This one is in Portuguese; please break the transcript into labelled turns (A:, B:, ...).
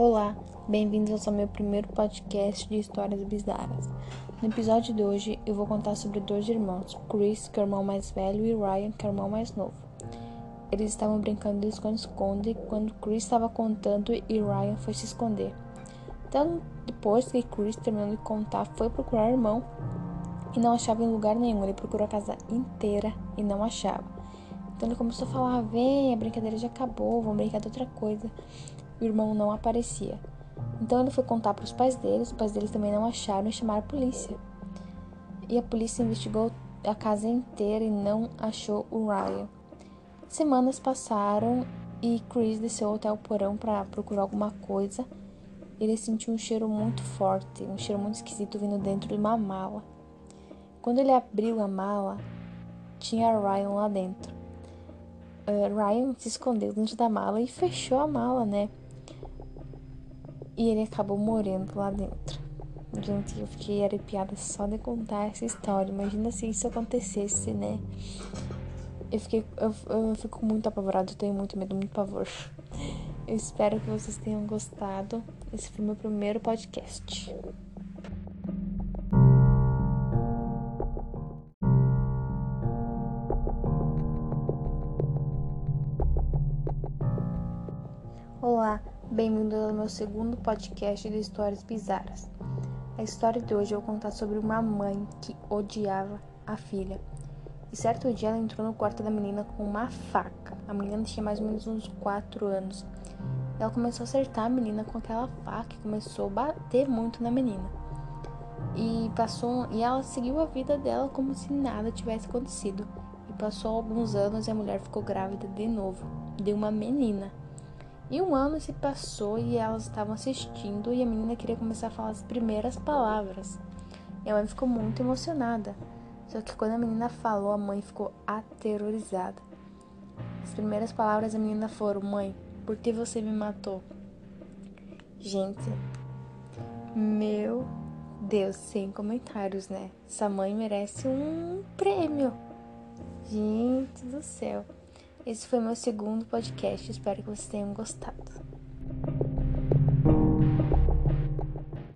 A: Olá, bem-vindos ao meu primeiro podcast de histórias bizarras. No episódio de hoje eu vou contar sobre dois irmãos, Chris, que é o irmão mais velho, e Ryan, que é o irmão mais novo. Eles estavam brincando de esconde-esconde quando Chris estava contando e Ryan foi se esconder. Então, depois que Chris terminou de contar, foi procurar o irmão e não achava em lugar nenhum. Ele procurou a casa inteira e não achava. Então ele começou a falar: Vem, a brincadeira já acabou, vamos brincar de outra coisa o irmão não aparecia. Então ele foi contar para os pais deles, os pais deles também não acharam e chamaram a polícia. E a polícia investigou a casa inteira e não achou o Ryan. Semanas passaram e Chris desceu até o porão para procurar alguma coisa. Ele sentiu um cheiro muito forte, um cheiro muito esquisito vindo dentro de uma mala. Quando ele abriu a mala, tinha Ryan lá dentro. Uh, Ryan se escondeu dentro da mala e fechou a mala, né? E ele acabou morrendo lá dentro. Gente, eu fiquei arrepiada só de contar essa história. Imagina se isso acontecesse, né? Eu fiquei. Eu, eu fico muito apavorada, eu tenho muito medo, muito pavor. Eu espero que vocês tenham gostado. Esse foi meu primeiro podcast. Olá, bem-vindo ao meu segundo podcast de histórias bizarras. A história de hoje eu vou contar sobre uma mãe que odiava a filha. E certo dia ela entrou no quarto da menina com uma faca. A menina tinha mais ou menos uns 4 anos. Ela começou a acertar a menina com aquela faca e começou a bater muito na menina. E passou e ela seguiu a vida dela como se nada tivesse acontecido. E passou alguns anos e a mulher ficou grávida de novo, de uma menina. E um ano se passou e elas estavam assistindo e a menina queria começar a falar as primeiras palavras. E a mãe ficou muito emocionada. Só que quando a menina falou, a mãe ficou aterrorizada. As primeiras palavras da menina foram: Mãe, por que você me matou? Gente, meu Deus, sem comentários, né? Essa mãe merece um prêmio. Gente do céu. Esse foi meu segundo podcast. Espero que vocês tenham gostado.